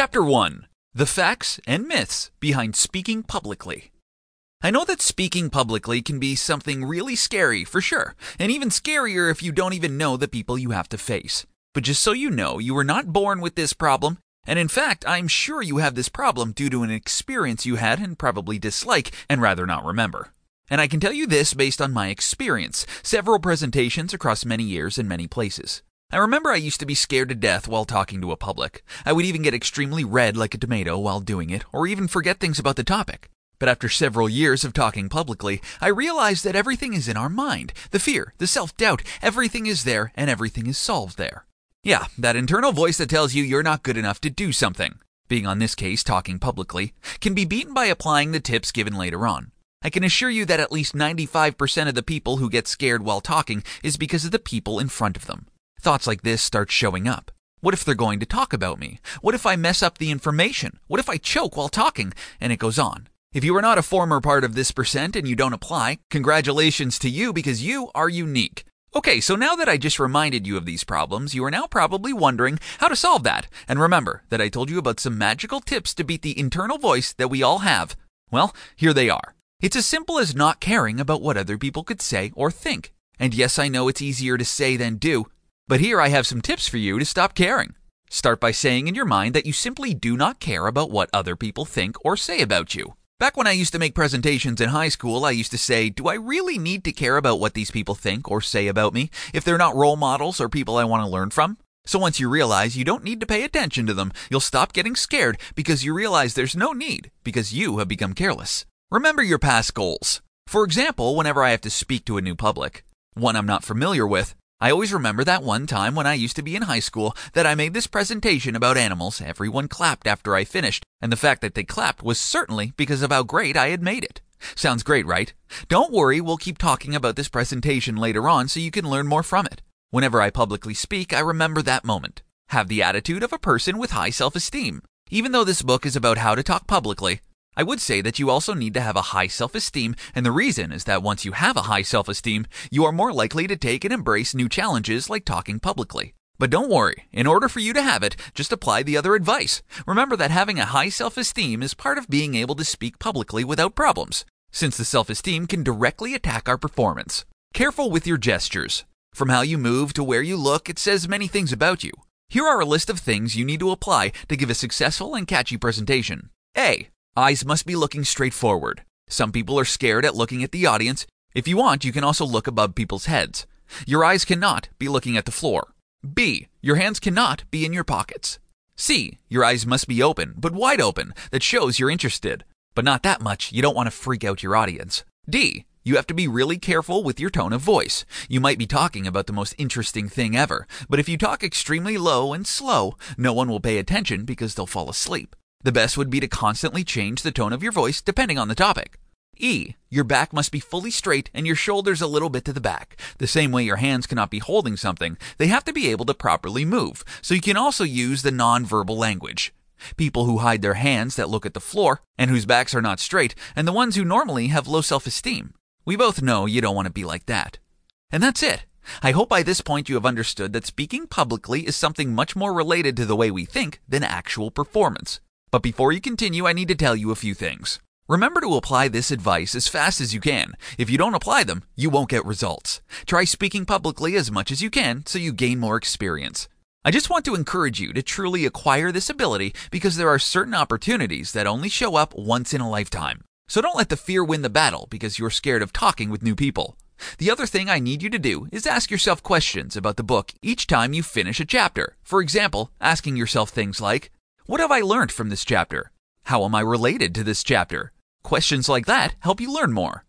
Chapter 1 The Facts and Myths Behind Speaking Publicly. I know that speaking publicly can be something really scary for sure, and even scarier if you don't even know the people you have to face. But just so you know, you were not born with this problem, and in fact, I'm sure you have this problem due to an experience you had and probably dislike and rather not remember. And I can tell you this based on my experience, several presentations across many years and many places. I remember I used to be scared to death while talking to a public. I would even get extremely red like a tomato while doing it, or even forget things about the topic. But after several years of talking publicly, I realized that everything is in our mind. The fear, the self doubt, everything is there and everything is solved there. Yeah, that internal voice that tells you you're not good enough to do something, being on this case talking publicly, can be beaten by applying the tips given later on. I can assure you that at least 95% of the people who get scared while talking is because of the people in front of them. Thoughts like this start showing up. What if they're going to talk about me? What if I mess up the information? What if I choke while talking? And it goes on. If you are not a former part of this percent and you don't apply, congratulations to you because you are unique. Okay, so now that I just reminded you of these problems, you are now probably wondering how to solve that. And remember that I told you about some magical tips to beat the internal voice that we all have. Well, here they are. It's as simple as not caring about what other people could say or think. And yes, I know it's easier to say than do, but here I have some tips for you to stop caring. Start by saying in your mind that you simply do not care about what other people think or say about you. Back when I used to make presentations in high school, I used to say, Do I really need to care about what these people think or say about me if they're not role models or people I want to learn from? So once you realize you don't need to pay attention to them, you'll stop getting scared because you realize there's no need because you have become careless. Remember your past goals. For example, whenever I have to speak to a new public, one I'm not familiar with, I always remember that one time when I used to be in high school that I made this presentation about animals. Everyone clapped after I finished, and the fact that they clapped was certainly because of how great I had made it. Sounds great, right? Don't worry, we'll keep talking about this presentation later on so you can learn more from it. Whenever I publicly speak, I remember that moment. Have the attitude of a person with high self esteem. Even though this book is about how to talk publicly, I would say that you also need to have a high self esteem, and the reason is that once you have a high self esteem, you are more likely to take and embrace new challenges like talking publicly. But don't worry, in order for you to have it, just apply the other advice. Remember that having a high self esteem is part of being able to speak publicly without problems, since the self esteem can directly attack our performance. Careful with your gestures. From how you move to where you look, it says many things about you. Here are a list of things you need to apply to give a successful and catchy presentation. A. Eyes must be looking straight forward. Some people are scared at looking at the audience. If you want, you can also look above people's heads. Your eyes cannot be looking at the floor. B. Your hands cannot be in your pockets. C. Your eyes must be open, but wide open, that shows you're interested. But not that much, you don't want to freak out your audience. D. You have to be really careful with your tone of voice. You might be talking about the most interesting thing ever, but if you talk extremely low and slow, no one will pay attention because they'll fall asleep. The best would be to constantly change the tone of your voice depending on the topic. E. Your back must be fully straight and your shoulders a little bit to the back. The same way your hands cannot be holding something, they have to be able to properly move. So you can also use the nonverbal language. People who hide their hands that look at the floor and whose backs are not straight, and the ones who normally have low self esteem. We both know you don't want to be like that. And that's it. I hope by this point you have understood that speaking publicly is something much more related to the way we think than actual performance. But before you continue, I need to tell you a few things. Remember to apply this advice as fast as you can. If you don't apply them, you won't get results. Try speaking publicly as much as you can so you gain more experience. I just want to encourage you to truly acquire this ability because there are certain opportunities that only show up once in a lifetime. So don't let the fear win the battle because you're scared of talking with new people. The other thing I need you to do is ask yourself questions about the book each time you finish a chapter. For example, asking yourself things like, what have I learned from this chapter? How am I related to this chapter? Questions like that help you learn more.